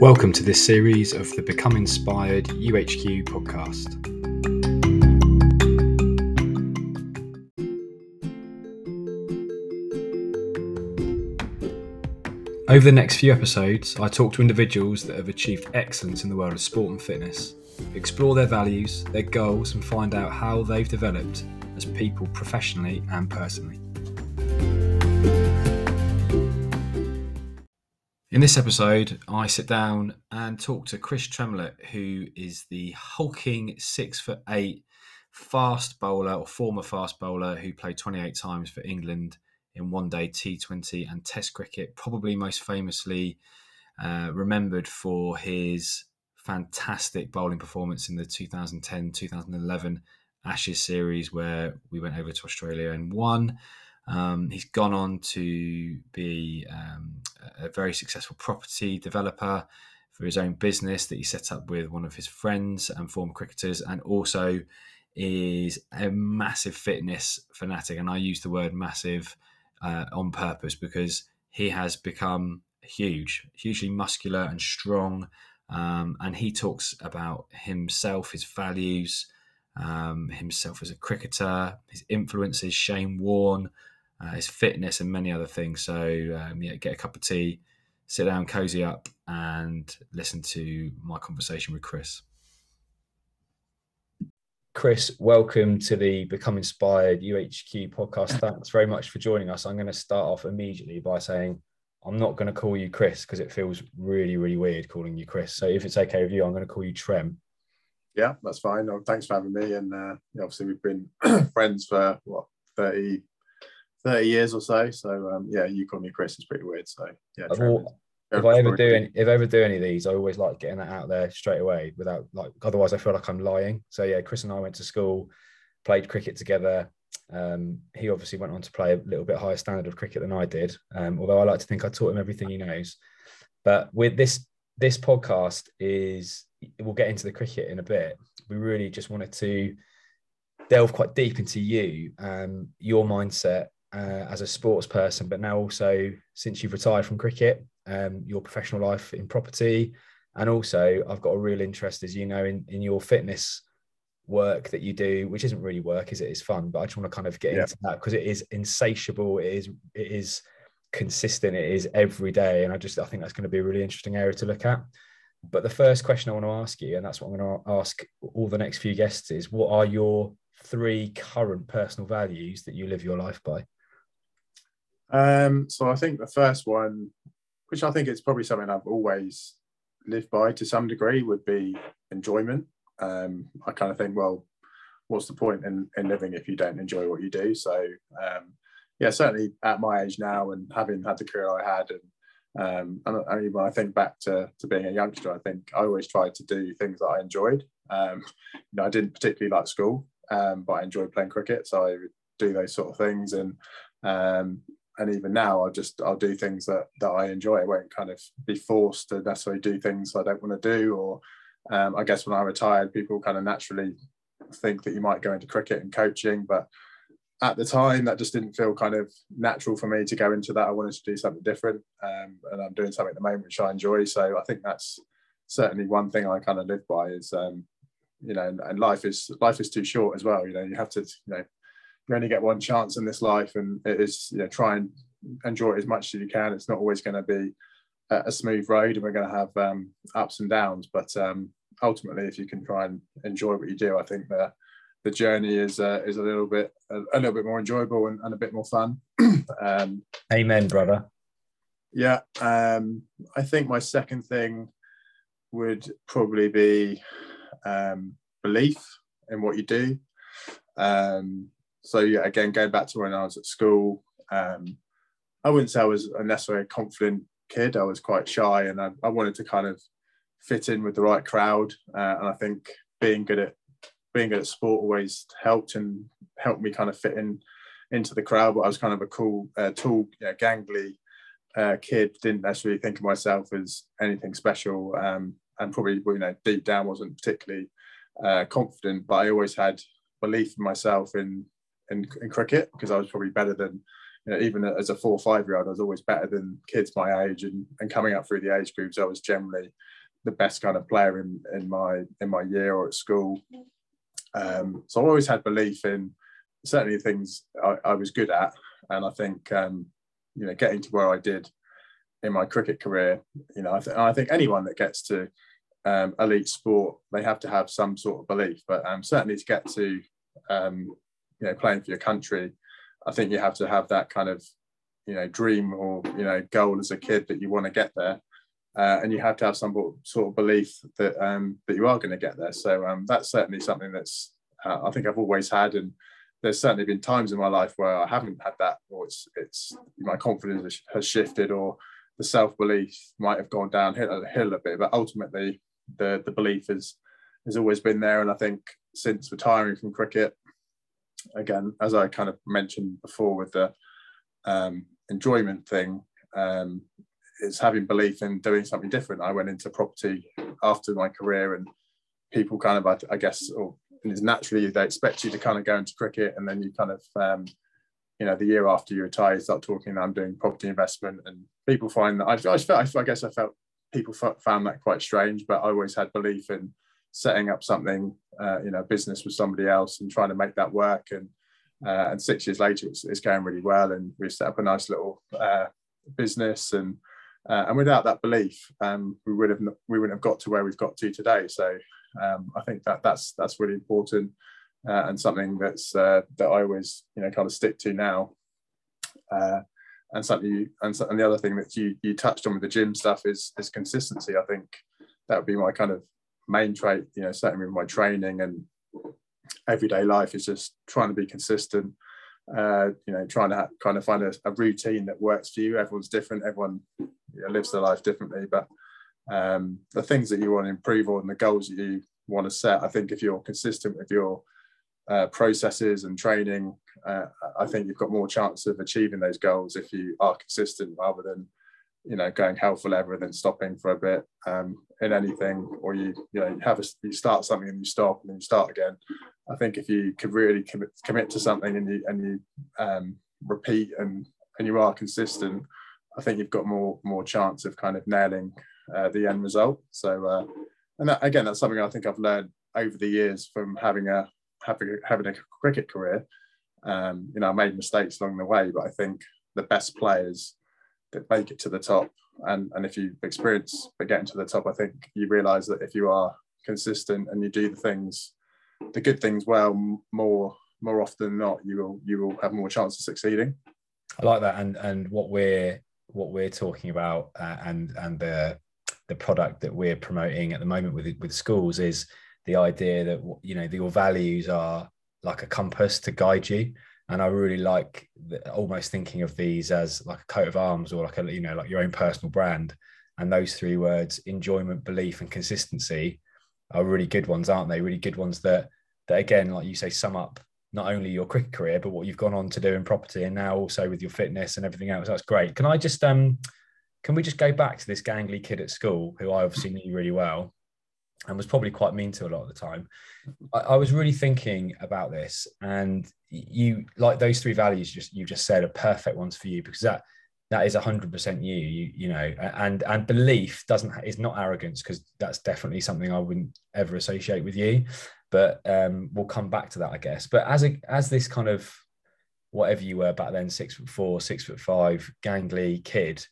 Welcome to this series of the Become Inspired UHQ podcast. Over the next few episodes, I talk to individuals that have achieved excellence in the world of sport and fitness, explore their values, their goals, and find out how they've developed as people professionally and personally. This episode, I sit down and talk to Chris Tremlett, who is the hulking six foot eight fast bowler or former fast bowler who played 28 times for England in one day T20 and Test cricket, probably most famously uh, remembered for his fantastic bowling performance in the 2010 2011 Ashes series, where we went over to Australia and won. Um, he's gone on to be um, a very successful property developer for his own business that he set up with one of his friends and former cricketers, and also is a massive fitness fanatic. And I use the word massive uh, on purpose because he has become huge, hugely muscular and strong. Um, and he talks about himself, his values, um, himself as a cricketer, his influences, Shane Warne, uh, his fitness, and many other things. So, um, yeah, get a cup of tea, sit down, cozy up, and listen to my conversation with Chris. Chris, welcome to the Become Inspired UHQ podcast. Thanks very much for joining us. I'm going to start off immediately by saying I'm not going to call you Chris because it feels really, really weird calling you Chris. So if it's okay with you, I'm going to call you Trem. Yeah, that's fine. Thanks for having me. And uh, obviously, we've been friends for what 30, 30 years or so. So um, yeah, you call me Chris is pretty weird. So yeah. All, if I ever do any, if I ever do any of these, I always like getting that out there straight away without like otherwise I feel like I'm lying. So yeah, Chris and I went to school, played cricket together. Um, he obviously went on to play a little bit higher standard of cricket than I did. Um, although I like to think I taught him everything he knows. But with this this podcast is we'll get into the cricket in a bit. We really just wanted to delve quite deep into you, um, your mindset uh, as a sports person, but now also since you've retired from cricket, um, your professional life in property, and also I've got a real interest, as you know, in in your fitness work that you do, which isn't really work, is it? It's fun, but I just want to kind of get yeah. into that because it is insatiable. It is it is consistent. It is every day, and I just I think that's going to be a really interesting area to look at. But the first question I want to ask you, and that's what I'm going to ask all the next few guests, is what are your three current personal values that you live your life by? Um, so I think the first one, which I think is probably something I've always lived by to some degree, would be enjoyment. Um, I kind of think, well, what's the point in, in living if you don't enjoy what you do? So um, yeah, certainly at my age now and having had the career I had and um, and I mean, when I think back to, to being a youngster, I think I always tried to do things that I enjoyed. Um, you know, I didn't particularly like school, um, but I enjoyed playing cricket, so I would do those sort of things. And um, and even now, I'll just I'll do things that that I enjoy. I won't kind of be forced to necessarily do things I don't want to do. Or um, I guess when I retired, people kind of naturally think that you might go into cricket and coaching, but at the time that just didn't feel kind of natural for me to go into that i wanted to do something different um, and i'm doing something at the moment which i enjoy so i think that's certainly one thing i kind of live by is um, you know and, and, life is life is too short as well you know you have to you know you only get one chance in this life and it is you know try and enjoy it as much as you can it's not always going to be a, a, smooth road and we're going to have um, ups and downs but um, ultimately if you can try and enjoy what you do i think that the journey is uh, is a little bit a, a, little bit more enjoyable and, and a bit more fun. um, Amen, brother. Yeah, um, I think my second thing would probably be um, belief in what you do. Um, so yeah, again, going back to when I was at school, um, I wouldn't say I was necessarily a confident kid. I was quite shy, and I, I wanted to kind of fit in with the right crowd. Uh, and I think being good at being good at sport always helped and helped me kind of fit in into the crowd. But I was kind of a cool, uh, tall, you know, gangly uh, kid. Didn't necessarily think of myself as anything special, um, and probably you know deep down wasn't particularly uh, confident. But I always had belief in myself in in, in cricket because I was probably better than you know, even as a four or five year old, I was always better than kids my age, and and coming up through the age groups, I was generally the best kind of player in in my in my year or at school. Um, so I always had belief in certainly things I, I was good at, and I think um, you know getting to where I did in my cricket career, you know, I, th- I think anyone that gets to um, elite sport, they have to have some sort of belief. But um, certainly to get to um, you know playing for your country, I think you have to have that kind of you know dream or you know goal as a kid that you want to get there. Uh, and you have to have some sort of belief that um, that you are going to get there. So um, that's certainly something that's uh, I think I've always had, and there's certainly been times in my life where I haven't had that, or it's it's my confidence has shifted, or the self belief might have gone downhill a hill a bit. But ultimately, the the belief is has always been there, and I think since retiring from cricket, again, as I kind of mentioned before with the um, enjoyment thing, um, is having belief in doing something different. I went into property after my career, and people kind of, I, I guess, or it's naturally they expect you to kind of go into cricket, and then you kind of, um, you know, the year after you retire, you start talking. I'm doing property investment, and people find that I, I felt, I guess, I felt people found that quite strange, but I always had belief in setting up something, uh, you know, business with somebody else and trying to make that work. And uh, and six years later, it's, it's, going really well, and we set up a nice little uh, business. And uh, and without that belief, um, we would have we wouldn't have got to where we've got to today. So um, I think that that's that's really important uh, and something that's uh, that I always you know kind of stick to now. and something you, and, and the other thing that you you touched on with the gym stuff is is consistency. I think that would be my kind of main trait, you know, certainly with my training and everyday life is just trying to be consistent. Uh, you know, trying to kind of find a, a, routine that works for you. Everyone's different. Everyone you know, lives their life differently, but um, the things that you want to improve on, the goals that you want to set, I think if you're consistent with your uh, processes and training, uh, I think you've got more chance of achieving those goals if you are consistent rather than you know going hell for leather and then stopping for a bit um, in anything or you you know you have a, you start something and you stop and then you start again. I think if you could really commit, commit to something and you and you um, repeat and and you are consistent i think you've got more more chance of kind of nailing uh, the end result. So uh, and that, again that's something i think i've learned over the years from having a having a, having a cricket career. Um, you know i made mistakes along the way but i think the best players make it to the top. And, and if you experience but getting to the top, I think you realize that if you are consistent and you do the things, the good things well more more often than not, you will you will have more chance of succeeding. I like that, and and what we're what we're talking about, uh, and and the the product that we're promoting at the moment with with schools is the idea that you know your values are like a compass to guide you and I really like the, almost thinking of these as like a coat of arms or like a you know like your own personal brand. And those three words, enjoyment, belief, and consistency, are really good ones, aren't they? Really good ones that that again, like you say, sum up not only your cricket career but what you've gone on to do in property and now also with your fitness and everything else. That's great. Can I just um can we just go back to this gangly kid at school who I obviously knew really well and was probably quite mean to a lot of the time. I, I, was really thinking about this, and you like those three values just you just said are perfect ones for you because that that is hundred percent you. You you know, and and belief doesn't is not arrogance because that's definitely something I wouldn't ever associate with you. But um, we'll come back to that, I guess. But as a as this kind of whatever you were back then, six foot four, six foot five, gangly kid,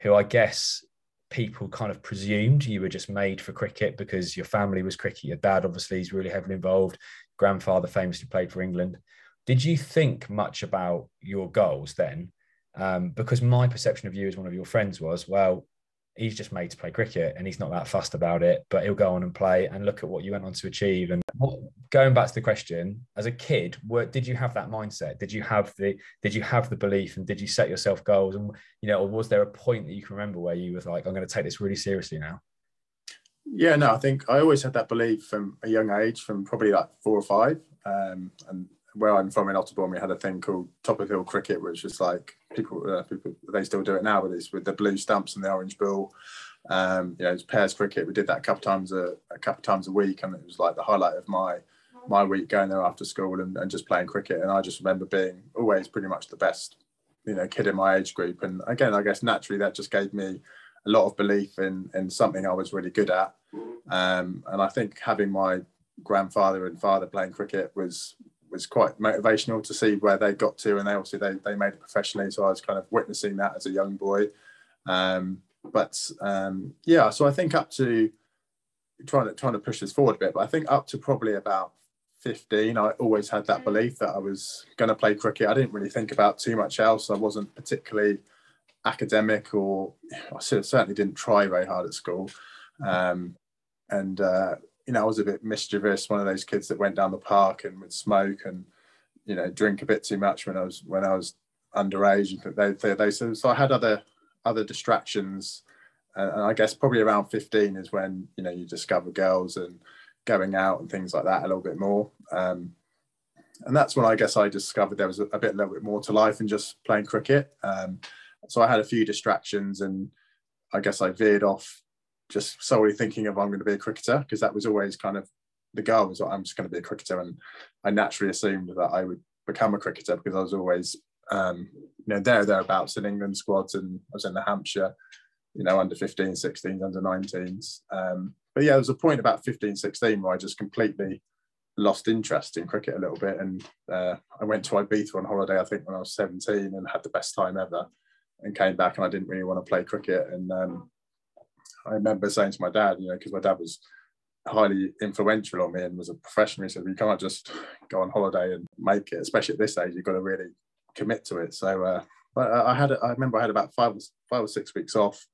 who I guess people kind of presumed you were just made for cricket because your family was cricket. Your dad obviously is really heavily involved. Grandfather famously played for England. Did you think much about your goals then? Um, because my perception of you as one of your friends was, well, he's just made to play cricket and he's not that fussed about it, but he'll go on and play and look at what you went on to achieve. And going back to the question, as a kid, were, did you have that mindset? Did you have the did you have the belief and did you set yourself goals? And you know, or was there a point that you can remember where you was like, I'm going to take this really seriously now? Yeah, no, I think I always had that belief from a young age, from probably like four or five. Um, and where I'm from in Otterbourne, we had a thing called top of hill cricket, which is like people, uh, people they still do it now, but it's with the blue stumps and the orange ball. Um, you know, it's pairs cricket. We did that a couple times a, a couple times a week, and it was like the highlight of my my week going there after school and, and just playing cricket. And I just remember being always pretty much the best you know kid in my age group. And again, I guess naturally that just gave me a lot of belief in in something I was really good at. Um, and I think having my grandfather and father playing cricket was was quite motivational to see where they got to, and they obviously they, they made it professionally. So I was kind of witnessing that as a young boy. Um, but um, yeah, so I think up to trying to trying to push this forward a bit, but I think up to probably about 15, I always had that belief that I was going to play cricket. I didn't really think about too much else. I wasn't particularly academic, or I certainly didn't try very hard at school. Um, and uh, you know, I was a bit mischievous, one of those kids that went down the park and would smoke and you know drink a bit too much when I was when I was underage. And they, they, they so, so I had other other distractions, and, and I guess probably around 15 is when you know you discover girls and going out and things like that a little bit more. Um, and that's when I guess I discovered there was a, a, bit, a little bit more to life than just playing cricket. Um, so I had a few distractions, and I guess I veered off just solely thinking of I'm going to be a cricketer because that was always kind of the goal was I'm just going to be a cricketer, and I naturally assumed that I would become a cricketer because I was always um, you know there thereabouts in England squads, and I was in the Hampshire, you know, under 15, 16s, under 19s. Um, but yeah, there was a point about 15, 16 where I just completely lost interest in cricket a little bit, and uh, I went to Ibiza on holiday, I think when I was 17, and had the best time ever, and came back and I didn't really want to play cricket, and um, I remember saying to my dad, you know, because my dad was highly influential on me and was a professional. He said, "You can't just go on holiday and make it, especially at this age. You've got to really commit to it." So, uh, but I had, I remember I had about five, five or six weeks off,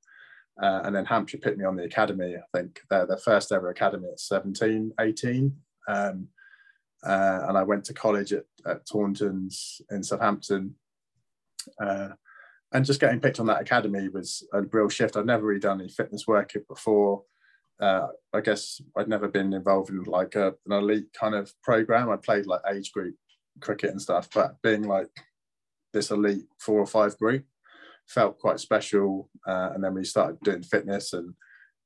uh, and then Hampshire picked me on the academy. I think they're their first ever academy at 17, 18. Um, uh, and I went to college at, at Taunton's in Southampton. And just getting picked on that academy was a real shift. I'd never really done any fitness work before. Uh, I guess I'd never been involved in like a, an elite kind of program. I played like age group cricket and stuff, but being like this elite four or five group felt quite special. Uh, and then we started doing fitness and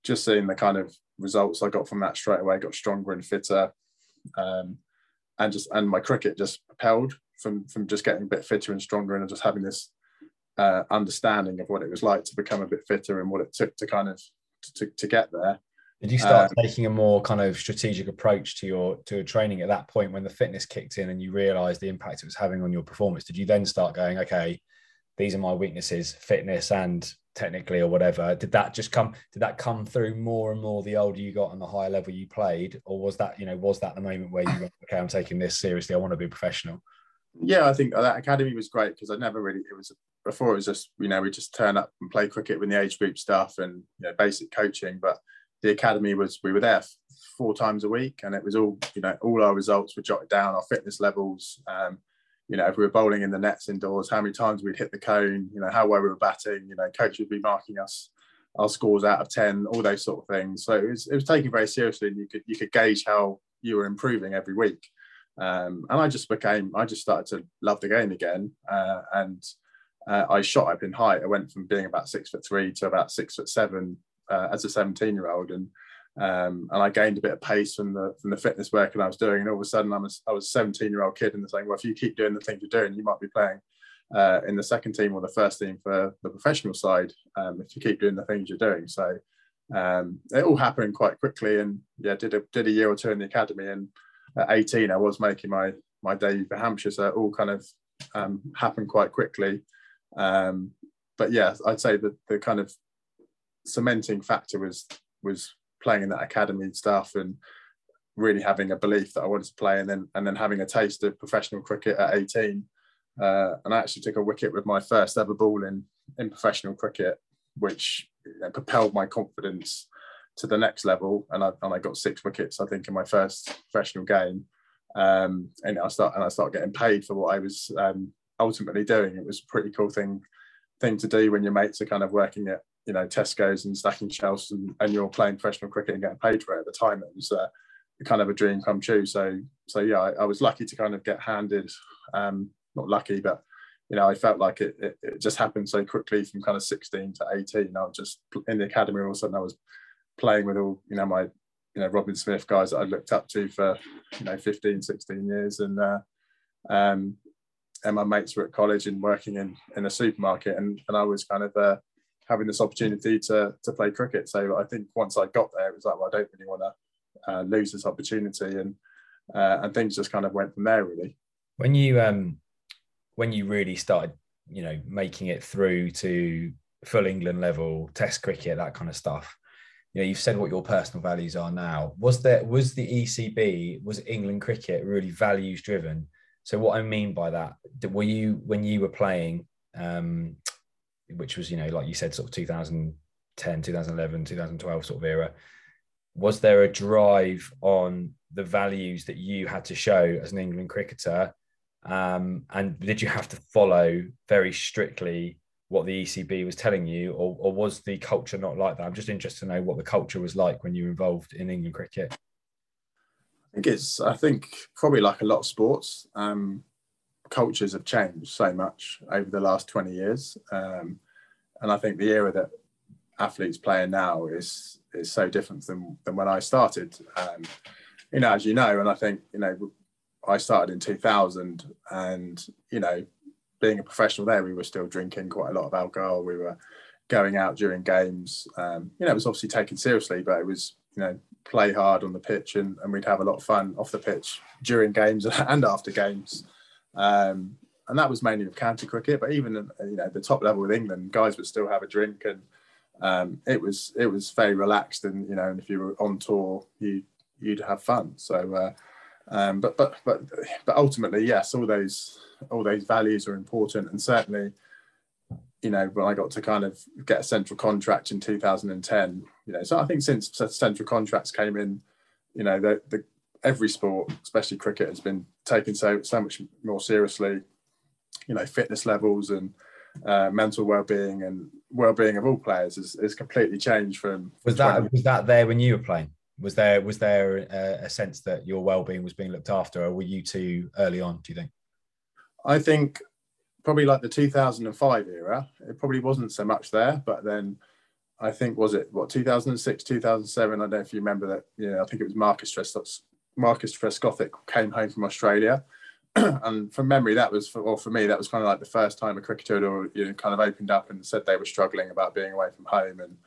just seeing the kind of results I got from that straight away, got stronger and fitter. Um, and just and my cricket just propelled from from just getting a bit fitter and stronger and just having this uh, understanding of what it was like to become a bit fitter and what it took to kind of to, to get there. Did you start um, taking a more kind of strategic approach to your to your training at that point when the fitness kicked in and you realized the impact it was having on your performance? Did you then start going, okay, these are my weaknesses, fitness and technically or whatever? Did that just come did that come through more and more the older you got and the higher level you played? Or was that, you know, was that the moment where you went, okay, I'm taking this seriously, I want to be professional? Yeah, I think that academy was great because I never really it was before it was just you know we just turn up and play cricket with the age group stuff and you know basic coaching but the academy was we were there four times a week and it was all you know all our results were jotted down our fitness levels um, you know if we were bowling in the nets indoors how many times we'd hit the cone you know how well we were batting you know coach would be marking us our scores out of 10 all those sort of things. So it was, it was taken very seriously and you could you could gauge how you were improving every week um, and I just became I just started to love the game again uh, and uh, I shot up in height. I went from being about six foot three to about six foot seven uh, as a 17 year old, and um, and I gained a bit of pace from the from the fitness work that I was doing. And all of a sudden, I'm a, I was a 17 year old kid, and they're saying, well, if you keep doing the things you're doing, you might be playing uh, in the second team or the first team for the professional side um, if you keep doing the things you're doing. So um, it all happened quite quickly, and yeah, did a did a year or two in the academy, and at 18, I was making my my debut for Hampshire, so it all kind of um, happened quite quickly. Um, but yeah, I'd say that the kind of cementing factor was was playing in that academy stuff and really having a belief that I wanted to play, and then and then having a taste of professional cricket at 18. Uh, and I actually took a wicket with my first ever ball in in professional cricket, which propelled my confidence to the next level. And I and I got six wickets, I think, in my first professional game. Um, and I start and I started getting paid for what I was um, ultimately doing. It was a pretty cool thing thing to do when your mates are kind of working at you know Tesco's and stacking shelves and, and you're playing professional cricket and getting paid for it at the time. It was uh, kind of a dream come true. So so yeah, I, I was lucky to kind of get handed, um, not lucky, but you know I felt like it, it, it just happened so quickly from kind of 16 to 18. I was just in the academy all of a sudden I was playing with all you know my you know Robin Smith guys that I looked up to for you know 15, 16 years and. Uh, um, and my mates were at college and working in in a supermarket, and and I was kind of uh, having this opportunity to to play cricket. So I think once I got there, it was like, well, I don't really want to uh, lose this opportunity, and uh, and things just kind of went from there, really. When you um when you really started, you know, making it through to full England level, Test cricket, that kind of stuff. You know, you've said what your personal values are now. Was there was the ECB was England cricket really values driven? So what I mean by that, were you when you were playing, um, which was you know like you said, sort of 2010, 2011, 2012 sort of era, was there a drive on the values that you had to show as an England cricketer? Um, and did you have to follow very strictly what the ECB was telling you, or, or was the culture not like that? I'm just interested to know what the culture was like when you were involved in England cricket. I think it's, I think probably like a lot of sports, um, cultures have changed so much over the last 20 years. Um, and I think the era that athletes play in now is is so different than, than when I started. Um, you know, as you know, and I think, you know, I started in 2000 and, you know, being a professional there, we were still drinking quite a lot of alcohol. We were going out during games. Um, you know, it was obviously taken seriously, but it was, you know, play hard on the pitch and, and we'd have a lot of fun off the pitch during games and after games. Um, and that was mainly with county cricket, but even you know the top level with England, guys would still have a drink, and um, it was it was very relaxed. And you know, and if you were on tour, you you'd have fun. So, uh, um, but but but but ultimately, yes, all those all those values are important, and certainly, you know, when I got to kind of get a central contract in 2010, you know, so I think since central contracts came in, you know, the, the every sport, especially cricket, has been taken so so much more seriously. You know, fitness levels and uh, mental well-being and well-being of all players is, is completely changed from. Was that 20... was that there when you were playing? Was there was there a, a sense that your well-being was being looked after, or were you too early on? Do you think? I think probably like the 2005 era, it probably wasn't so much there, but then I think was it what 2006, 2007? I don't know if you remember that. Yeah, I think it was Marcus Trescott. Marcus Trescothick came home from Australia, and from memory, that was for, or for me, that was kind of like the first time a cricketer had you know, kind of opened up and said they were struggling about being away from home, and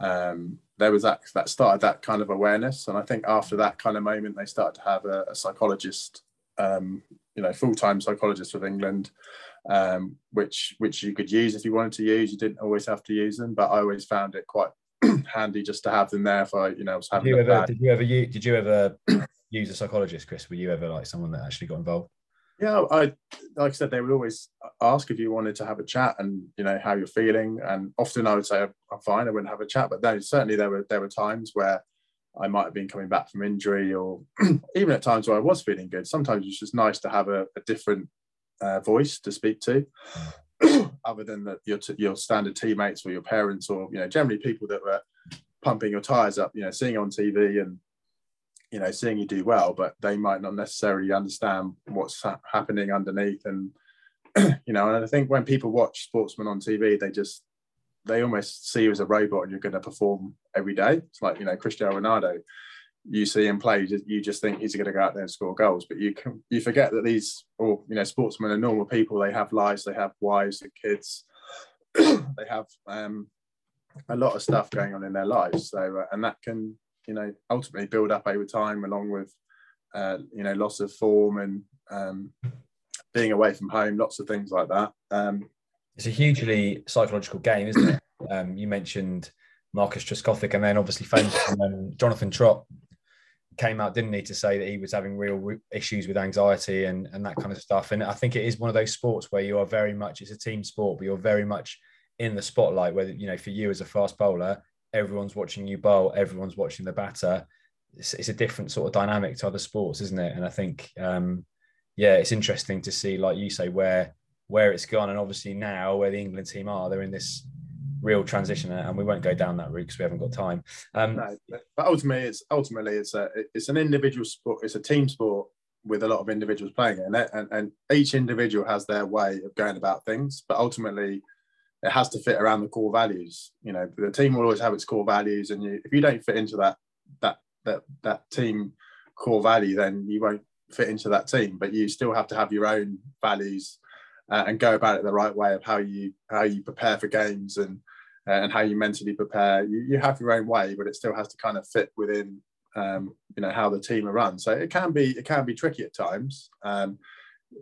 um, there was that that started that kind of awareness. And I think after that kind of moment, they started to have a, a psychologist um, you know full-time psychologist with England, um, which which you could use if you wanted to use. You didn't always have to use them, but I always found it quite handy just to have them there if I you know was having. Did you ever? Did you ever? Did you ever use a psychologist, Chris? Were you ever like someone that actually got involved? Yeah, I like I said, they would always ask if you wanted to have a chat and you know how you're feeling, and often I would say I'm fine, I wouldn't have a chat, but then certainly there were there were times where I might have been coming back from injury, or even at times where I was feeling good. Sometimes it's just nice to have a, a different uh, voice to speak to, other than the, your your standard teammates or your parents, or you know, generally people that were pumping your tires up. You know, seeing on TV and you know seeing you do well, but they might not necessarily understand what's ha- happening underneath. And you know, and I think when people watch sportsmen on TV, they just they almost see you as a robot and you're going to perform every day. It's like you know Cristiano Ronaldo. You see him play, you just think he's going to go out there and score goals, but you can, you forget that these, or you know, sportsmen are normal people. They have lives, they have wives and kids, they have um, a lot of stuff going on in their lives. So, uh, and that can, you know, ultimately build up over time, along with, uh, you know, loss of form and um, being away from home, lots of things like that. Um, it's a hugely psychological game, isn't it? Um, you mentioned Marcus Trescothick, and then obviously famous Jonathan Trott came out, didn't he, to say that he was having real issues with anxiety and, and that kind of stuff. And I think it is one of those sports where you are very much, it's a team sport, but you're very much in the spotlight. Whether, you know, for you as a fast bowler, everyone's watching you bowl, everyone's watching the batter. It's, it's a different sort of dynamic to other sports, isn't it? And I think, um, yeah, it's interesting to see, like you say, where where it's gone. And obviously now where the England team are, they're in this real transition, and we won't go down that route because we haven't got time. Um, no, but ultimately, it's ultimately it's a it's an individual sport. It's a team sport with a lot of individuals playing it, and, and, and each individual has their way of going about things. But ultimately, it has to fit around the core values. You know, the team will always have its core values, and you, if you don't fit into that that that that team core value, then you won't fit into that team. But you still have to have your own values uh, and go about it the right way of how you how you prepare for games and uh, and how you mentally prepare. You, you have your own way, but it still has to kind of fit within um, you know how the team are run. So it can be it can be tricky at times, um,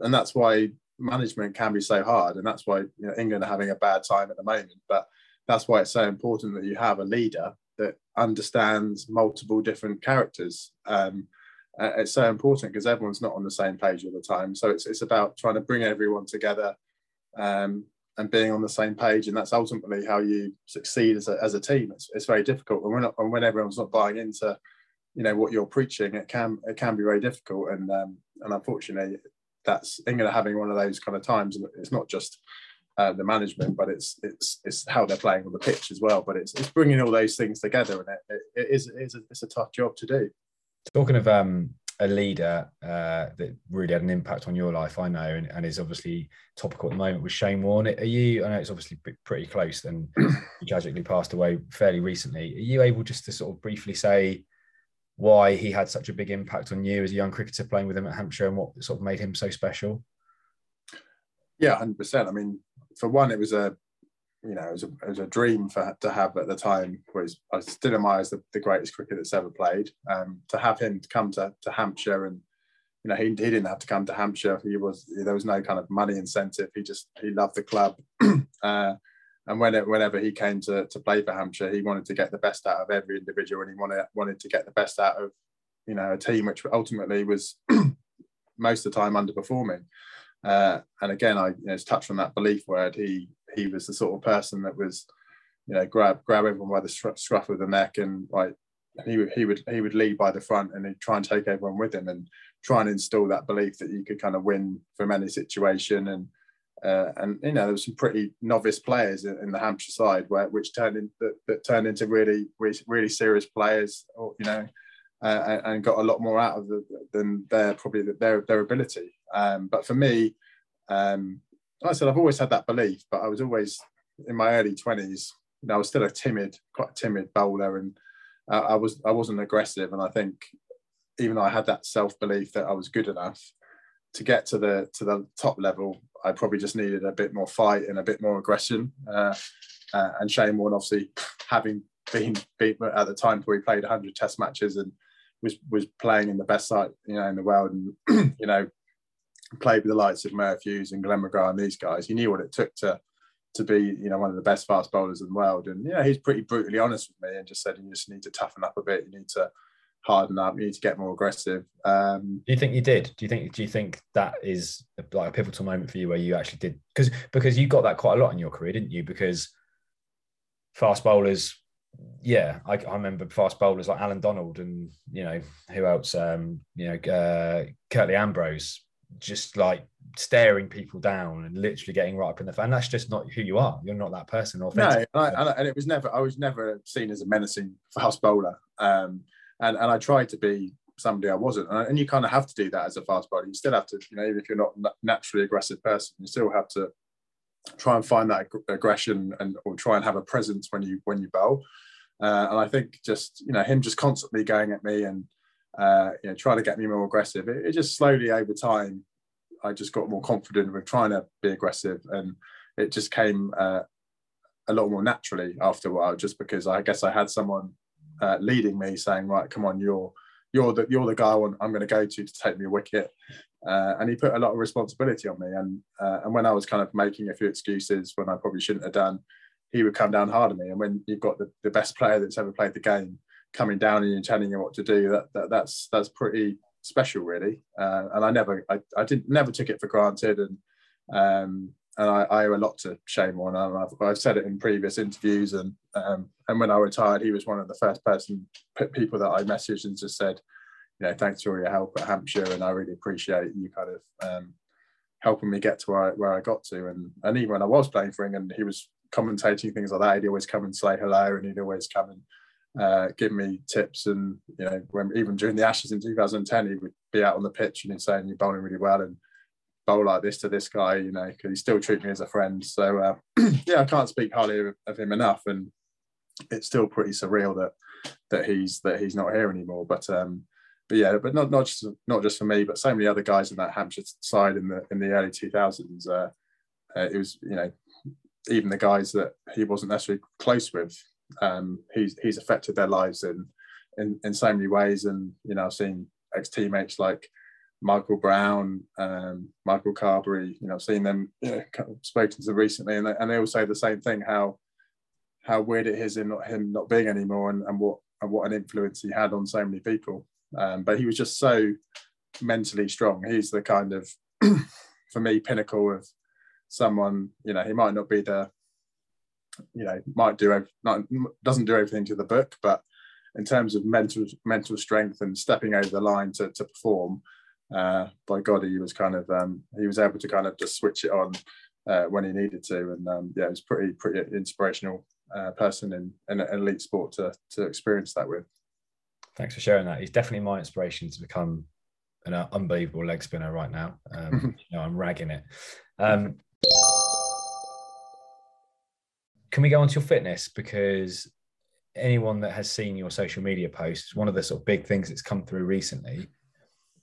and that's why management can be so hard, and that's why you know, England are having a bad time at the moment. But that's why it's so important that you have a leader that understands multiple different characters. Um, uh, it's so important because everyone's not on the same page all the time. So it's it's about trying to bring everyone together um, and being on the same page, and that's ultimately how you succeed as a, as a team. It's, it's very difficult, and when and when everyone's not buying into you know what you're preaching, it can it can be very difficult, and um, and unfortunately, that's England having one of those kind of times, and it's not just. Uh, the management, but it's it's it's how they're playing on the pitch as well. But it's it's bringing all those things together, and it, it, it is it is a, it's a tough job to do. Talking of um, a leader uh, that really had an impact on your life, I know, and, and, is obviously topical at the moment with Shane Warne. Are you? I know it's obviously pretty close, and he tragically passed away fairly recently. Are you able just to sort of briefly say why he had such a big impact on you as a young cricketer playing with him at Hampshire, and what sort of made him so special? Yeah, hundred percent. I mean, for one, it was a you know, it was a, it was a dream for to have at the time. Was I still eyes the, the greatest cricketer that's ever played. Um, to have him come to, to Hampshire and you know he, he didn't have to come to Hampshire. He was there was no kind of money incentive. He just he loved the club. uh, and when it, whenever he came to, to play for Hampshire, he wanted to get the best out of every individual, and he wanted wanted to get the best out of you know a team which ultimately was most of the time underperforming. Uh, and again, I you know, touched on that belief word. He he was the sort of person that was, you know, grab grab everyone by the scruff of the neck and like he would he would he would lead by the front and he'd try and take everyone with him and try and instill that belief that you could kind of win from any situation. And uh, and you know there were some pretty novice players in, in the Hampshire side where which turned in that, that turned into really, really serious players or you know uh, and got a lot more out of the, than their probably their their ability. Um, but for me um, like I said, I've always had that belief, but I was always in my early twenties. You know, I was still a timid, quite a timid bowler, and uh, I was I wasn't aggressive. And I think even though I had that self belief that I was good enough to get to the to the top level, I probably just needed a bit more fight and a bit more aggression. Uh, uh, and Shane Warne, obviously, having been beat at the time where he played 100 Test matches and was was playing in the best side you know in the world, and you know played with the likes of Hughes and Glenn McGrath and these guys. He knew what it took to to be, you know, one of the best fast bowlers in the world. And yeah, he's pretty brutally honest with me and just said you just need to toughen up a bit. You need to harden up. You need to get more aggressive. Um, do you think you did? Do you think? Do you think that is like a pivotal moment for you where you actually did? Because because you got that quite a lot in your career, didn't you? Because fast bowlers, yeah, I, I remember fast bowlers like Allan Donald and you know who else? Um, you know, uh, Curtly Ambrose just like staring people down and literally getting right up in the fan. That's just not who you are. You're not that person. No, and, I, and, it was never. I was never seen as a menacing fast bowler, um, and and I tried to be somebody I wasn't. And, you kind of have to do that as a fast bowler. You still have to, you know, even if you're not a naturally aggressive person, you still have to try and find that aggression and or try and have a presence when you when you bowl. Uh, and I think just you know him just constantly going at me and uh, you know trying to get me more aggressive. It, it just slowly over time I just got more confident with trying to be aggressive, and it just came uh, a lot more naturally after a while. Just because I guess I had someone uh, leading me, saying, "Right, come on, you're you're the you're the guy I'm going to go to to take me a wicket," uh, and he put a lot of responsibility on me. And uh, and when I was kind of making a few excuses when I probably shouldn't have done, he would come down hard on me. And when you've got the, the best player that's ever played the game coming down and telling you what to do, that, that that's that's pretty special, really. Uh, and I never, I, I didn't, never took it for granted, and um, and I, I, owe a lot to Shane Warne. And I've, I've said it in previous interviews, and um, and when I retired, he was one of the first person people that I messaged and just said, you know, thanks for all your help at Hampshire, and I really appreciate you kind of um, helping me get to where I, where I got to. And and even when I was playing for England, he was commentating things like that. He'd always come and say hello, and he'd always come and uh, give me tips. And you know, when even during the Ashes in 2010, he would be out on the pitch and he'd saying you're bowling really well and bowl like this to this guy, you know, because he still treat me as a friend. So uh, yeah, I can't speak highly of, of, him enough, and it's still pretty surreal that that he's that he's not here anymore. But um, but yeah, but not not just not just for me, but so many other guys in that Hampshire side in the in the early 2000s. Uh, uh, it was you know even the guys that he wasn't necessarily close with, um, he's he's affected their lives in in in so many ways. And you know, I've seen ex teammates like Michael Brown, um, Michael Carberry. You know, I've seen them, you know, spoken to them recently, and they, and they all say the same thing: how how weird it is in not him not being anymore, and, and what and what an influence he had on so many people. Um, but he was just so mentally strong. He's the kind of, for me, pinnacle of someone. You know, he might not be the, you know, might do not doesn't do everything to the book, but in terms of mental mental strength and stepping over the line to, to perform, uh, by God, he was kind of um, he was able to kind of just switch it on uh, when he needed to, and um, yeah, it was pretty pretty inspirational uh, person in, in an elite sport to to experience that with. Thanks for sharing that. He's definitely my inspiration to become an unbelievable leg spinner right now. Um, you know, I'm ragging it. Um, can we go on to your fitness? Because anyone that has seen your social media posts, one of the sort of big things that's come through recently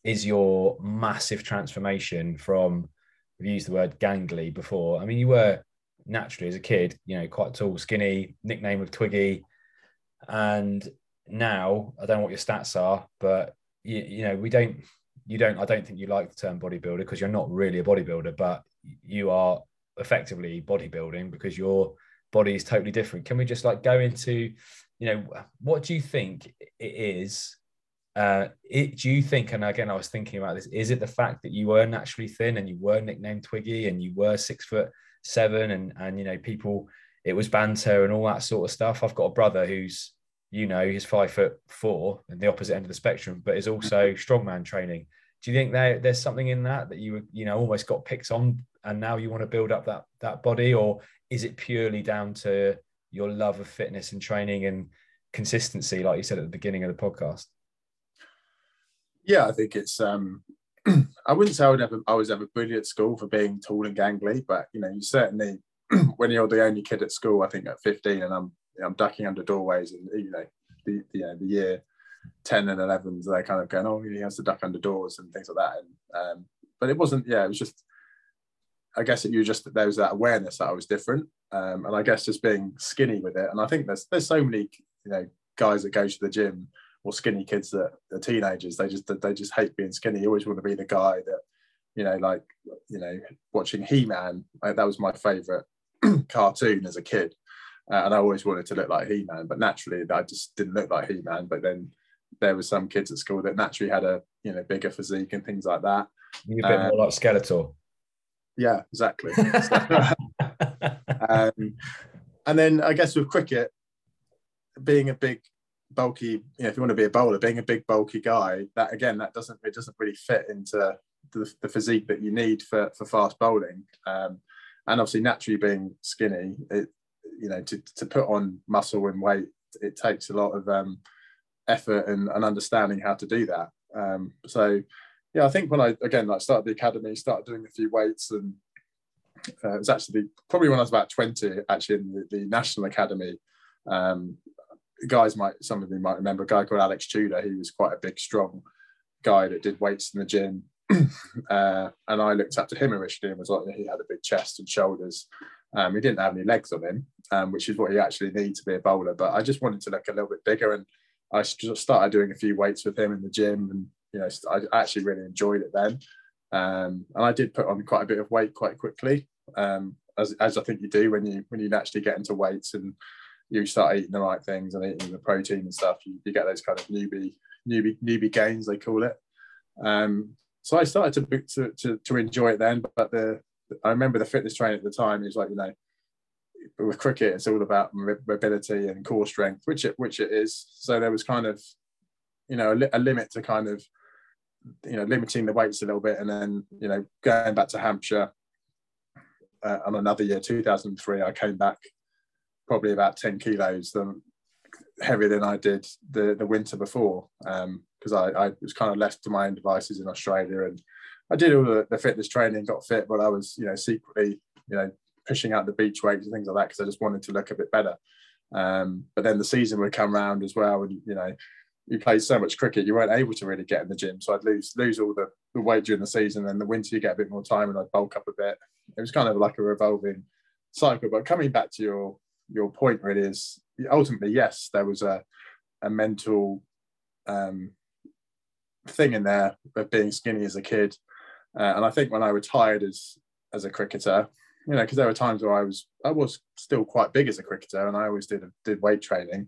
is your massive transformation from we've used the word gangly before. I mean, you were naturally as a kid, you know, quite tall, skinny, nickname of Twiggy. And now I don't know what your stats are, but you, you know, we don't you don't I don't think you like the term bodybuilder because you're not really a bodybuilder, but you are effectively bodybuilding because your body is totally different. Can we just like go into, you know, what do you think it is uh, it, do you think, and again, I was thinking about this, is it the fact that you were naturally thin and you were nicknamed Twiggy and you were six foot seven and, and, you know, people, it was banter and all that sort of stuff. I've got a brother who's, you know, he's five foot four and the opposite end of the spectrum, but is also strongman training. Do you think there, there's something in that that you, you know, almost got picked on and now you want to build up that, that body or is it purely down to your love of fitness and training and consistency, like you said at the beginning of the podcast? Yeah, I think it's. um I wouldn't say I would ever. I was ever bullied at school for being tall and gangly, but you know, you certainly when you're the only kid at school. I think at 15, and I'm I'm ducking under doorways, and you know, the you know the year 10 and 11s, they're kind of going, oh, he has to duck under doors and things like that. And um, but it wasn't. Yeah, it was just. I guess it, you just that there was that awareness that I was different, um, and I guess just being skinny with it. And I think there's there's so many you know guys that go to the gym or skinny kids that are teenagers. They just they just hate being skinny. You always want to be the guy that, you know, like you know, watching He Man. That was my favorite cartoon as a kid, uh, and I always wanted to look like He Man. But naturally, I just didn't look like He Man. But then there were some kids at school that naturally had a you know bigger physique and things like that. You're a bit um, more like Skeletor. Yeah, exactly. um, and then I guess with cricket, being a big bulky, you know, if you want to be a bowler, being a big bulky guy, that again, that doesn't it doesn't really fit into the, the physique that you need for for fast bowling. Um, and obviously, naturally being skinny, it you know to to put on muscle and weight, it takes a lot of um, effort and, and understanding how to do that. Um, so yeah, I think when I again like started the academy, started doing a few weights and uh, it was actually probably when I was about 20, actually in the, the National Academy. Um, guys might some of you might remember a guy called Alex Tudor. He was quite a big, strong guy that did weights in the gym. uh, and I looked up to him originally and was like, he had a big chest and shoulders. Um, he didn't have any legs on him, um, which is what you actually need to be a bowler. But I just wanted to look a little bit bigger, and I started doing a few weights with him in the gym, and you know, I actually really enjoyed it then. Um, and I did put on quite a bit of weight quite quickly, um, as, as I think you do when you when you actually get into weights and you start eating the right things and eating the protein and stuff, you, you get those kind of newbie newbie newbie gains they call it. Um, so I started to, to, to to enjoy it then, but the I remember the fitness trainer at the time. He was like, you know, with cricket, it's all about mobility and core strength, which it which it is. So there was kind of, you know, a, li- a limit to kind of, you know, limiting the weights a little bit, and then you know, going back to Hampshire uh, on another year, 2003, I came back probably about 10 kilos than heavier than I did the, the winter before because um, I, I, was kind of left to my own devices in Australia and I did all the, the, fitness training, got fit, but I was, you know, secretly, you know, pushing out the beach weights and things like that because I just wanted to look a bit better. Um, but then the season would come around as well, and you know, you played so much cricket, you weren't able to really get in the gym. So I'd lose lose all the, the weight during the season. And the winter, you get a bit more time, and I'd bulk up a bit. it was kind of like a revolving cycle. But coming back to your your point, really is ultimately yes, there was a a mental um, thing in there of being skinny as a kid, uh, and I think when I retired as as a cricketer, you know, because there were times where I was I was still quite big as a cricketer, and I always did did weight training,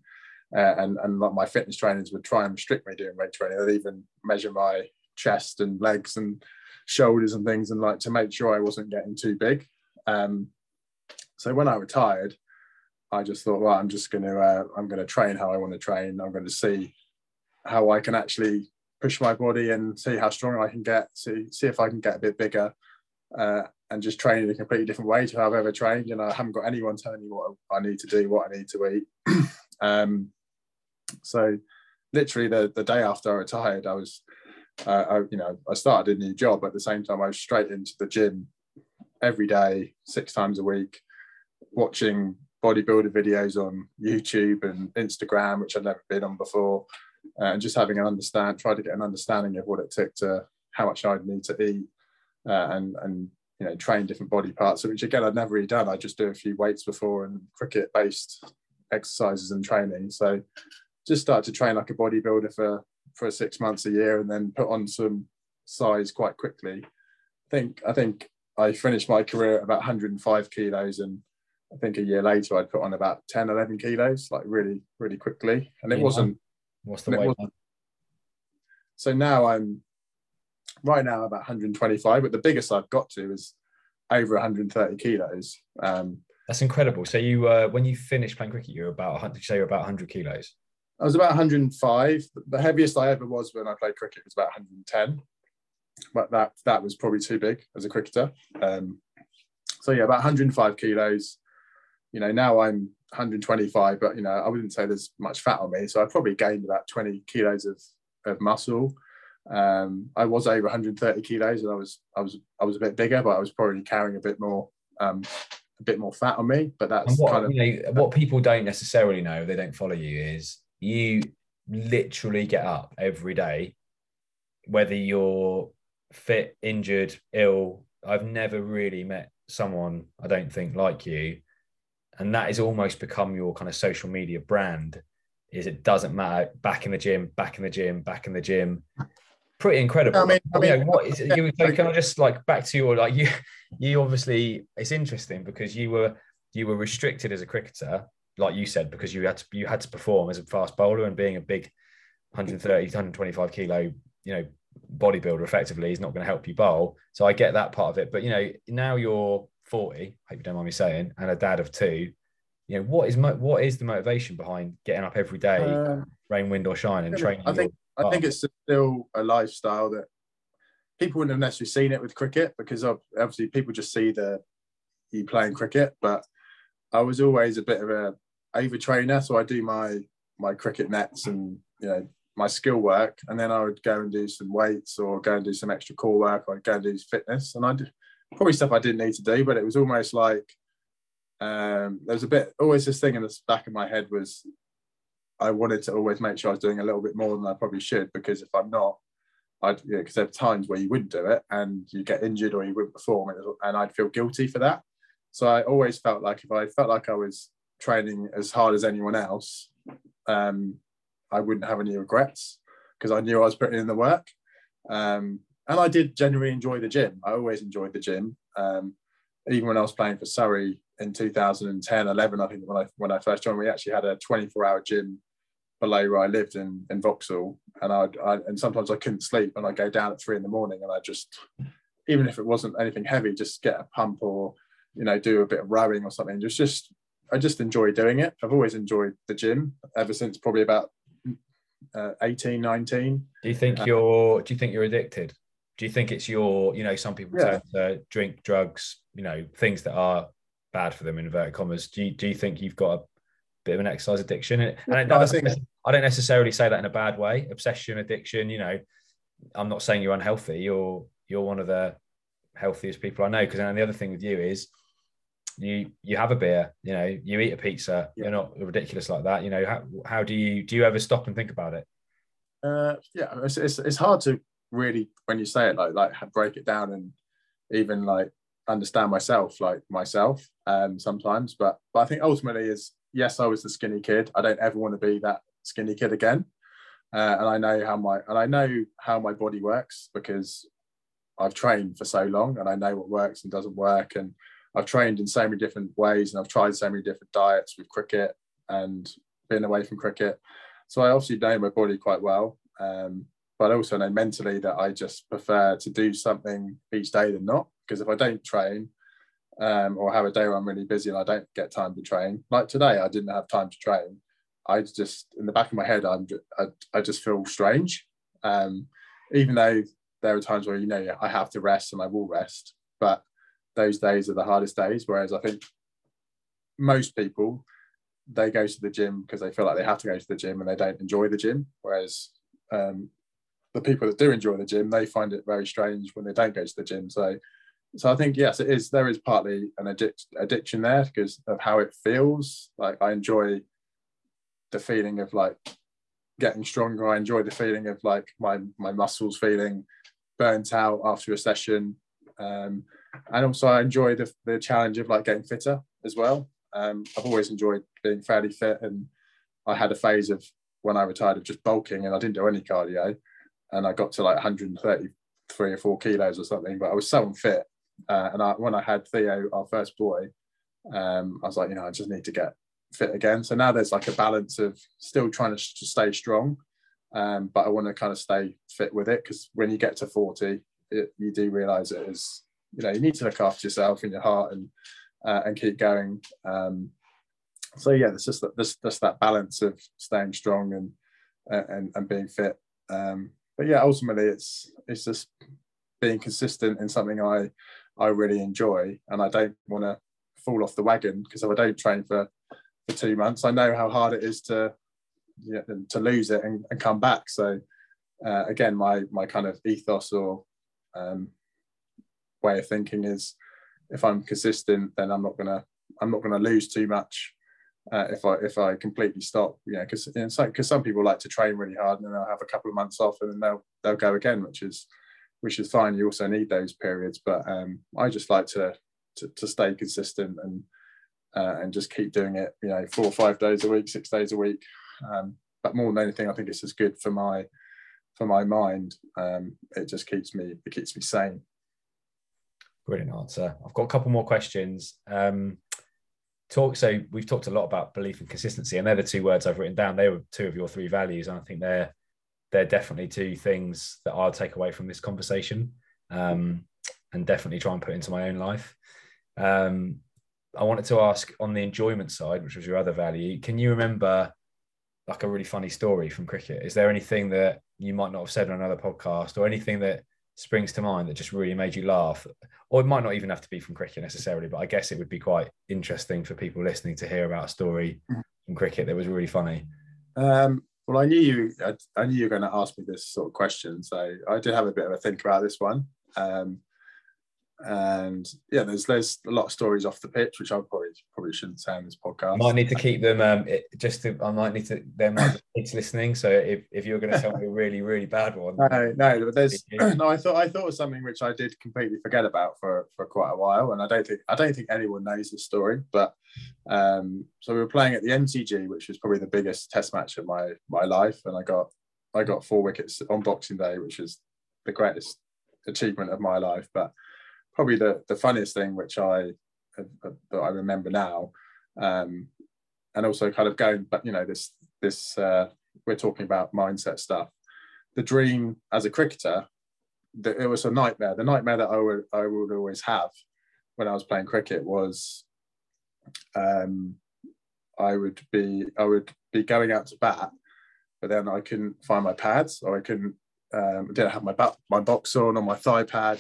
uh, and and like my fitness trainers would try and restrict me doing weight training. They'd even measure my chest and legs and shoulders and things, and like to make sure I wasn't getting too big. Um, so when I retired, I just thought, well, I'm just going to uh, I'm to train how I want to train. I'm going to see how I can actually push my body and see how strong I can get. See see if I can get a bit bigger. Uh, and just train in a completely different way to how I've ever trained. You know, I haven't got anyone telling me what I need to do, what I need to eat. um, so literally the, the day after I retired, I was, uh, I, you know, I started a new job. But at the same time, I was straight into the gym every day, six times a week, watching bodybuilder videos on YouTube and Instagram, which I'd never been on before, uh, and just having an understand, try to get an understanding of what it took to how much I'd need to eat, uh, and and you know train different body parts which again i'd never really done i just do a few weights before and cricket based exercises and training so just started to train like a bodybuilder for for six months a year and then put on some size quite quickly i think i think i finished my career at about 105 kilos and i think a year later i'd put on about 10 11 kilos like really really quickly and it yeah. wasn't what's the weight so now i'm right now about 125, but the biggest I've got to is over 130 kilos. Um, That's incredible. So you, uh, when you finished playing cricket, you were about 100. You say you're about 100 kilos. I was about 105. The heaviest I ever was when I played cricket was about 110, but that that was probably too big as a cricketer. Um, so yeah, about 105 kilos. You know, now I'm 125, but you know, I wouldn't say there's much fat on me, so I probably gained about 20 kilos of of muscle. Um, I was over 130 kilos, and I was I was I was a bit bigger, but I was probably carrying a bit more um, a bit more fat on me. But that's what, kind of you know, what people don't necessarily know. They don't follow you. Is you literally get up every day, whether you're fit, injured, ill. I've never really met someone I don't think like you, and that has almost become your kind of social media brand. Is it doesn't matter back in the gym, back in the gym, back in the gym pretty incredible. I mean, I mean, you know, what is it? You, can I just like back to your like you? You obviously it's interesting because you were you were restricted as a cricketer, like you said, because you had to you had to perform as a fast bowler and being a big 130 125 kilo you know bodybuilder effectively is not going to help you bowl. So I get that part of it, but you know now you're 40. Hope you don't mind me saying, and a dad of two. You know what is what is the motivation behind getting up every day, uh, rain, wind, or shine, and training? I think I think it's still a lifestyle that people wouldn't have necessarily seen it with cricket because obviously people just see the you playing cricket. But I was always a bit of a over trainer, so I do my my cricket nets and you know my skill work, and then I would go and do some weights or go and do some extra core work or go and do fitness, and I did probably stuff I didn't need to do, but it was almost like um, there was a bit always this thing in the back of my head was I wanted to always make sure I was doing a little bit more than I probably should because if I'm not, I'd because you know, there are times where you wouldn't do it and you get injured or you wouldn't perform, and I'd feel guilty for that. So I always felt like if I felt like I was training as hard as anyone else, um, I wouldn't have any regrets because I knew I was putting in the work. Um, and I did genuinely enjoy the gym. I always enjoyed the gym. Um, even when I was playing for Surrey in 2010, 11, I think when I when I first joined, we actually had a 24 hour gym below where I lived in in Vauxhall, and I'd, I and sometimes I couldn't sleep, and I'd go down at three in the morning, and I just even if it wasn't anything heavy, just get a pump or you know do a bit of rowing or something. Just just I just enjoy doing it. I've always enjoyed the gym ever since probably about uh, 18, 19. Do you think uh, you're do you think you're addicted? Do you think it's your you know some people yeah. to drink, drugs, you know things that are bad for them in inverted commas. Do you, do you think you've got a bit of an exercise addiction. And, and I, think, I don't necessarily say that in a bad way. Obsession, addiction. You know, I'm not saying you're unhealthy. You're you're one of the healthiest people I know. Because and the other thing with you is you you have a beer. You know, you eat a pizza. Yeah. You're not ridiculous like that. You know, how how do you do you ever stop and think about it? Uh, yeah, it's, it's it's hard to really when you say it like like break it down and even like understand myself like myself um, sometimes. But but I think ultimately is yes, I was the skinny kid. I don't ever want to be that skinny kid again. Uh, and I know how my and I know how my body works because I've trained for so long and I know what works and doesn't work. And I've trained in so many different ways and I've tried so many different diets with cricket and being away from cricket. So I obviously know my body quite well. Um, but I also know mentally that I just prefer to do something each day than not. Because if I don't train um, or have a day where I'm really busy and I don't get time to train, like today, I didn't have time to train. I just, in the back of my head, I'm, I, I just feel strange. Um, even though there are times where, you know, I have to rest and I will rest, but those days are the hardest days. Whereas I think most people, they go to the gym because they feel like they have to go to the gym and they don't enjoy the gym. Whereas um, the people that do enjoy the gym, they find it very strange when they don't go to the gym. So, so I think yes, it is. There is partly an addic- addiction there because of how it feels. Like I enjoy the feeling of like getting stronger. I enjoy the feeling of like my my muscles feeling burnt out after a session, um, and also I enjoy the the challenge of like getting fitter as well. Um, I've always enjoyed being fairly fit, and I had a phase of when I retired of just bulking, and I didn't do any cardio and I got to like 133 or four kilos or something, but I was so unfit. Uh, and I, when I had Theo, our first boy, um, I was like, you know, I just need to get fit again. So now there's like a balance of still trying to, to stay strong, um, but I want to kind of stay fit with it because when you get to 40, it, you do realize it is, you know, you need to look after yourself and your heart and uh, and keep going. Um, so yeah, there's just that, there's just that balance of staying strong and and, and being fit. Um, but yeah, ultimately it's it's just being consistent in something I I really enjoy, and I don't want to fall off the wagon because if I don't train for for two months, I know how hard it is to yeah, to lose it and, and come back. So uh, again, my my kind of ethos or um, way of thinking is if I'm consistent, then I'm not gonna I'm not gonna lose too much uh, if I if I completely stop. You know, because because some people like to train really hard and then they'll have a couple of months off and then they'll they'll go again, which is which is fine. You also need those periods, but um, I just like to, to to, stay consistent and uh, and just keep doing it. You know, four or five days a week, six days a week. Um, but more than anything, I think it's just good for my for my mind. Um, it just keeps me it keeps me sane. Brilliant answer. I've got a couple more questions. Um, talk so we've talked a lot about belief and consistency and they're the two words i've written down they were two of your three values and i think they're they're definitely two things that i'll take away from this conversation um, and definitely try and put into my own life um, i wanted to ask on the enjoyment side which was your other value can you remember like a really funny story from cricket is there anything that you might not have said on another podcast or anything that springs to mind that just really made you laugh? Or it might not even have to be from cricket necessarily, but I guess it would be quite interesting for people listening to hear about a story from cricket that was really funny. Um, well, I knew you. I, I, knew you were going to ask me this sort of question, so I did have a bit of a think about this one. Um, and yeah, there's there's a lot of stories off the pitch, which I probably probably shouldn't say on this podcast. Might need to keep them. Um, it, just to, I might need to. There might be kids listening, so if, if you're going to tell me a really really bad one, no, no, but there's no. I thought I thought of something which I did completely forget about for for quite a while, and I don't think I don't think anyone knows this story. But um, so we were playing at the MCG, which was probably the biggest Test match of my my life, and I got I got four wickets on Boxing Day, which is the greatest achievement of my life, but probably the the funniest thing which I that I remember now, um, and also kind of going, but you know, this this uh, we're talking about mindset stuff. The dream as a cricketer, the, it was a nightmare. The nightmare that I would I would always have when I was playing cricket was, um, I would be I would be going out to bat, but then I couldn't find my pads or I couldn't um, I didn't have my back, my box on or my thigh pad.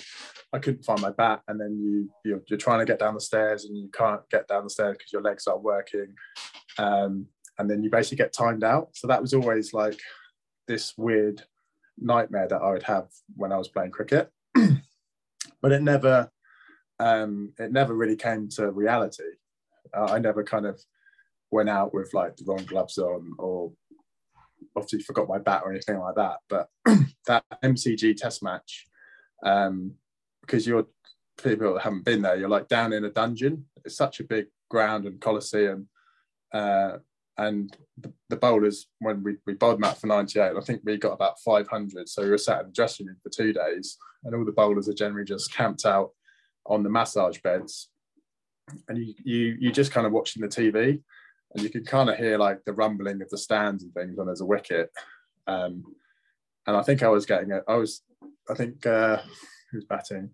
I couldn't find my bat, and then you you're, you're trying to get down the stairs and you can't get down the stairs because your legs aren't working, um, and then you basically get timed out. So that was always like this weird nightmare that I would have when I was playing cricket, but it never um, it never really came to reality. Uh, I never kind of went out with like the wrong gloves on or obviously forgot my bat or anything like that. But that MCG test match, um, because you're people that haven't been there, you're like down in a dungeon. It's such a big ground and coliseum. Uh, and the, the, bowlers, when we, we bowled them for 98, I think we got about 500. So we were sat in the dressing room for two days, and all the bowlers are generally just camped out on the massage beds. And you, you, you just kind of watching the TV, and you can kind of hear like the rumbling of the stands and things when there's a wicket. Um, and I think I was getting it. I was, I think, uh, who's batting?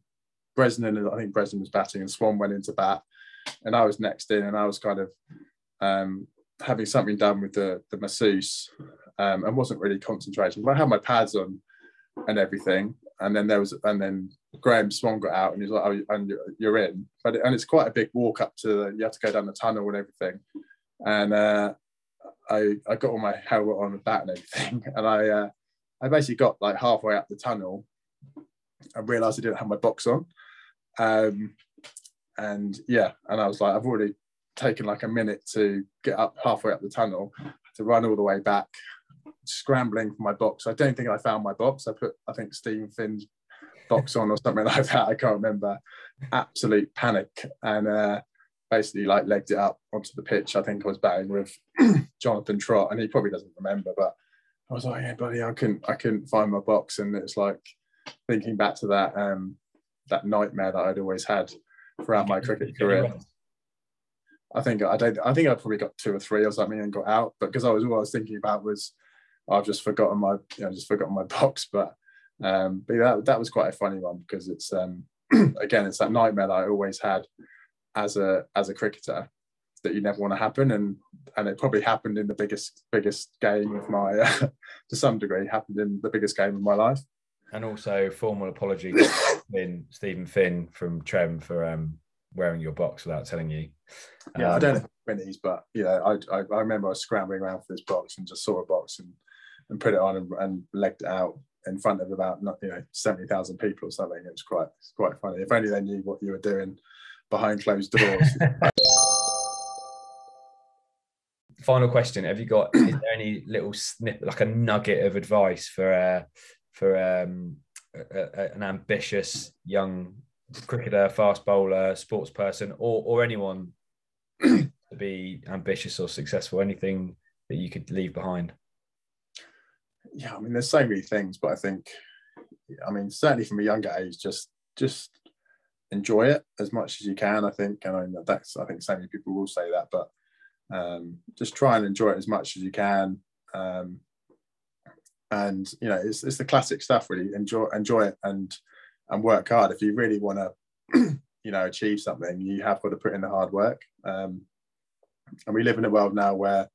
Bresnan, I think Bresnan was batting, and Swann went into bat, and I was next in, and I was kind of um, having something done with the the masseuse, um, and wasn't really concentrating. But I had my pads on and everything, and then there was, and then Graeme Swann got out, and he's like, "Oh, and you're in," but and it's quite a big walk up to. The, you have to go down the tunnel and everything, and uh, I I got all my helmet on and bat and everything, and I uh, I basically got like halfway up the tunnel and realised I didn't have my box on. Um, and yeah, and I was like, I've already taken like a minute to get up halfway up the tunnel, to run all the way back, scrambling for my box. I don't think I found my box. I put, I think Steven Finn's box on or something like that. I can't remember. Absolute panic. And uh, basically like legged it up onto the pitch. I think I was batting with Jonathan Trott, and he probably doesn't remember, but I was like, yeah, buddy, I couldn't, I couldn't find my box, and it's like thinking back to that, um, that nightmare that I'd always had throughout my cricket career. I think I don't. I think I probably got two or three or something and got out. But because I was all I was thinking about was I've just forgotten my, you know, just forgotten my box. But um, but that that was quite a funny one because it's um, again it's that nightmare that I always had as a as a cricketer that you never want to happen and and it probably happened in the biggest biggest game of my uh, to some degree happened in the biggest game of my life and also formal apology to Finn, Steven Finn from Trem for um, wearing your box without telling you. Yeah, um, I don't know when minis, but you know, I, I, I remember I was scrambling around for this box and just saw a box and and put it on and, and legged it out in front of about you know seventy thousand people or something. It was quite it's quite funny. If only they knew what you were doing behind closed doors. Final question: Have you got? is there any little snip, like a nugget of advice for uh, for um, a, a, an ambitious young cricketer, fast bowler, sports person, or or anyone to be ambitious or successful? Anything that you could leave behind? Yeah, I mean, there's so many things, but I think, I mean, certainly from a younger age, just just enjoy it as much as you can. I think, and I that's I think so many people will say that, but um, just try and enjoy it as much as you can. Um, and you know it's, it's the classic stuff really enjoy enjoy it and and work hard if you really want to you know achieve something you have got to put in the hard work um, and we live in a world now where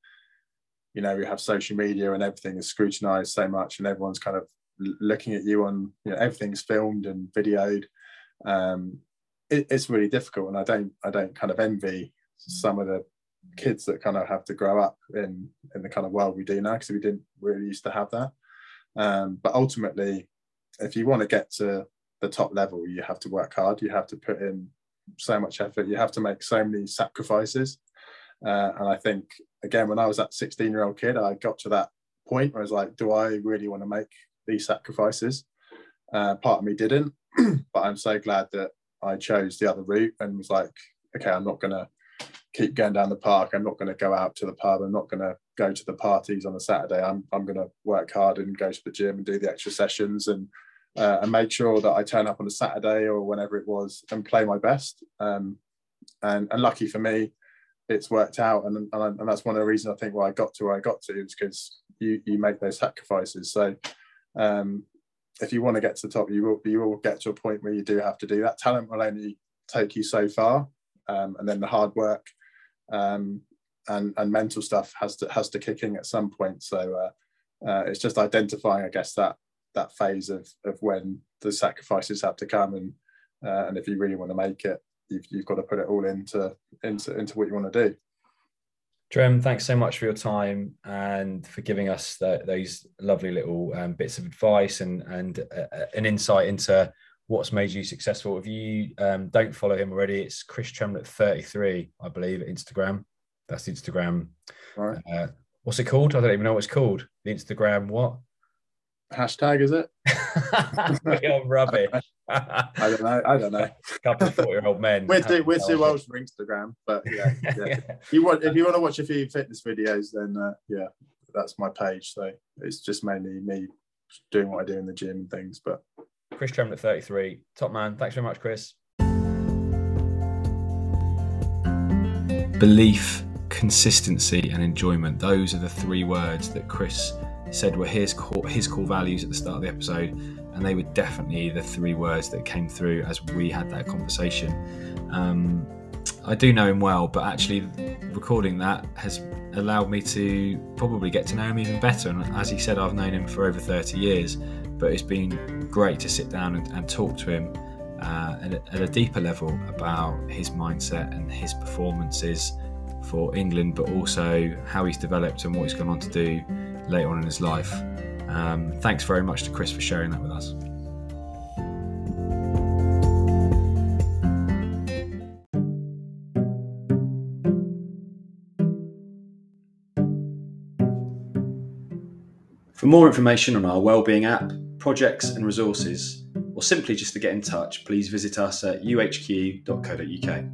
you know we have social media and everything is scrutinized so much and everyone's kind of looking at you on you know everything's filmed and videoed um, it, it's really difficult and i don't i don't kind of envy some of the kids that kind of have to grow up in in the kind of world we do now because we didn't really used to have that um, but ultimately, if you want to get to the top level, you have to work hard. You have to put in so much effort. You have to make so many sacrifices. Uh, and I think, again, when I was that 16 year old kid, I got to that point where I was like, do I really want to make these sacrifices? Uh, part of me didn't, but I'm so glad that I chose the other route and was like, okay, I'm not going to keep going down the park. I'm not going to go out to the pub. I'm not going to go to the parties on a Saturday. I'm, I'm going to work hard and go to the gym and do the extra sessions and uh, and make sure that I turn up on a Saturday or whenever it was and play my best. Um, and, and lucky for me, it's worked out. And, and, and, that's one of the reasons I think why I got to where I got to is because you, you make those sacrifices. So um, if you want to get to the top, you will, you will get to a point where you do have to do that. Talent will only take you so far. Um, and then the hard work um, and and mental stuff has to has to kick in at some point. So uh, uh, it's just identifying, I guess, that that phase of of when the sacrifices have to come, and uh, and if you really want to make it, you've, you've got to put it all into into into what you want to do. Trem, thanks so much for your time and for giving us the, those lovely little um, bits of advice and and uh, an insight into what's made you successful. If you um, don't follow him already, it's Chris Tremlett 33, I believe, at Instagram. That's Instagram. Right. Uh, what's it called? I don't even know what it's called. The Instagram what? hashtag is it? Real rubbish. I don't know. I don't know. A couple of forty-year-old men. We're too, having we're too old for Instagram, but yeah, yeah. Yeah. If you want if you want to watch a few fitness videos, then uh, yeah, that's my page. So it's just mainly me doing what I do in the gym and things. But Chris Tremlett, 33. Top man. Thanks very much, Chris. Belief, consistency, and enjoyment. Those are the three words that Chris said were his core, his core values at the start of the episode, and they were definitely the three words that came through as we had that conversation. Um, I do know him well, but actually, recording that has allowed me to probably get to know him even better. And as he said, I've known him for over 30 years, but it's been great to sit down and, and talk to him uh, at, at a deeper level about his mindset and his performances for England, but also how he's developed and what he's gone on to do later on in his life. Um, thanks very much to Chris for sharing that with us. For more information on our wellbeing app, projects, and resources, or simply just to get in touch, please visit us at uhq.co.uk.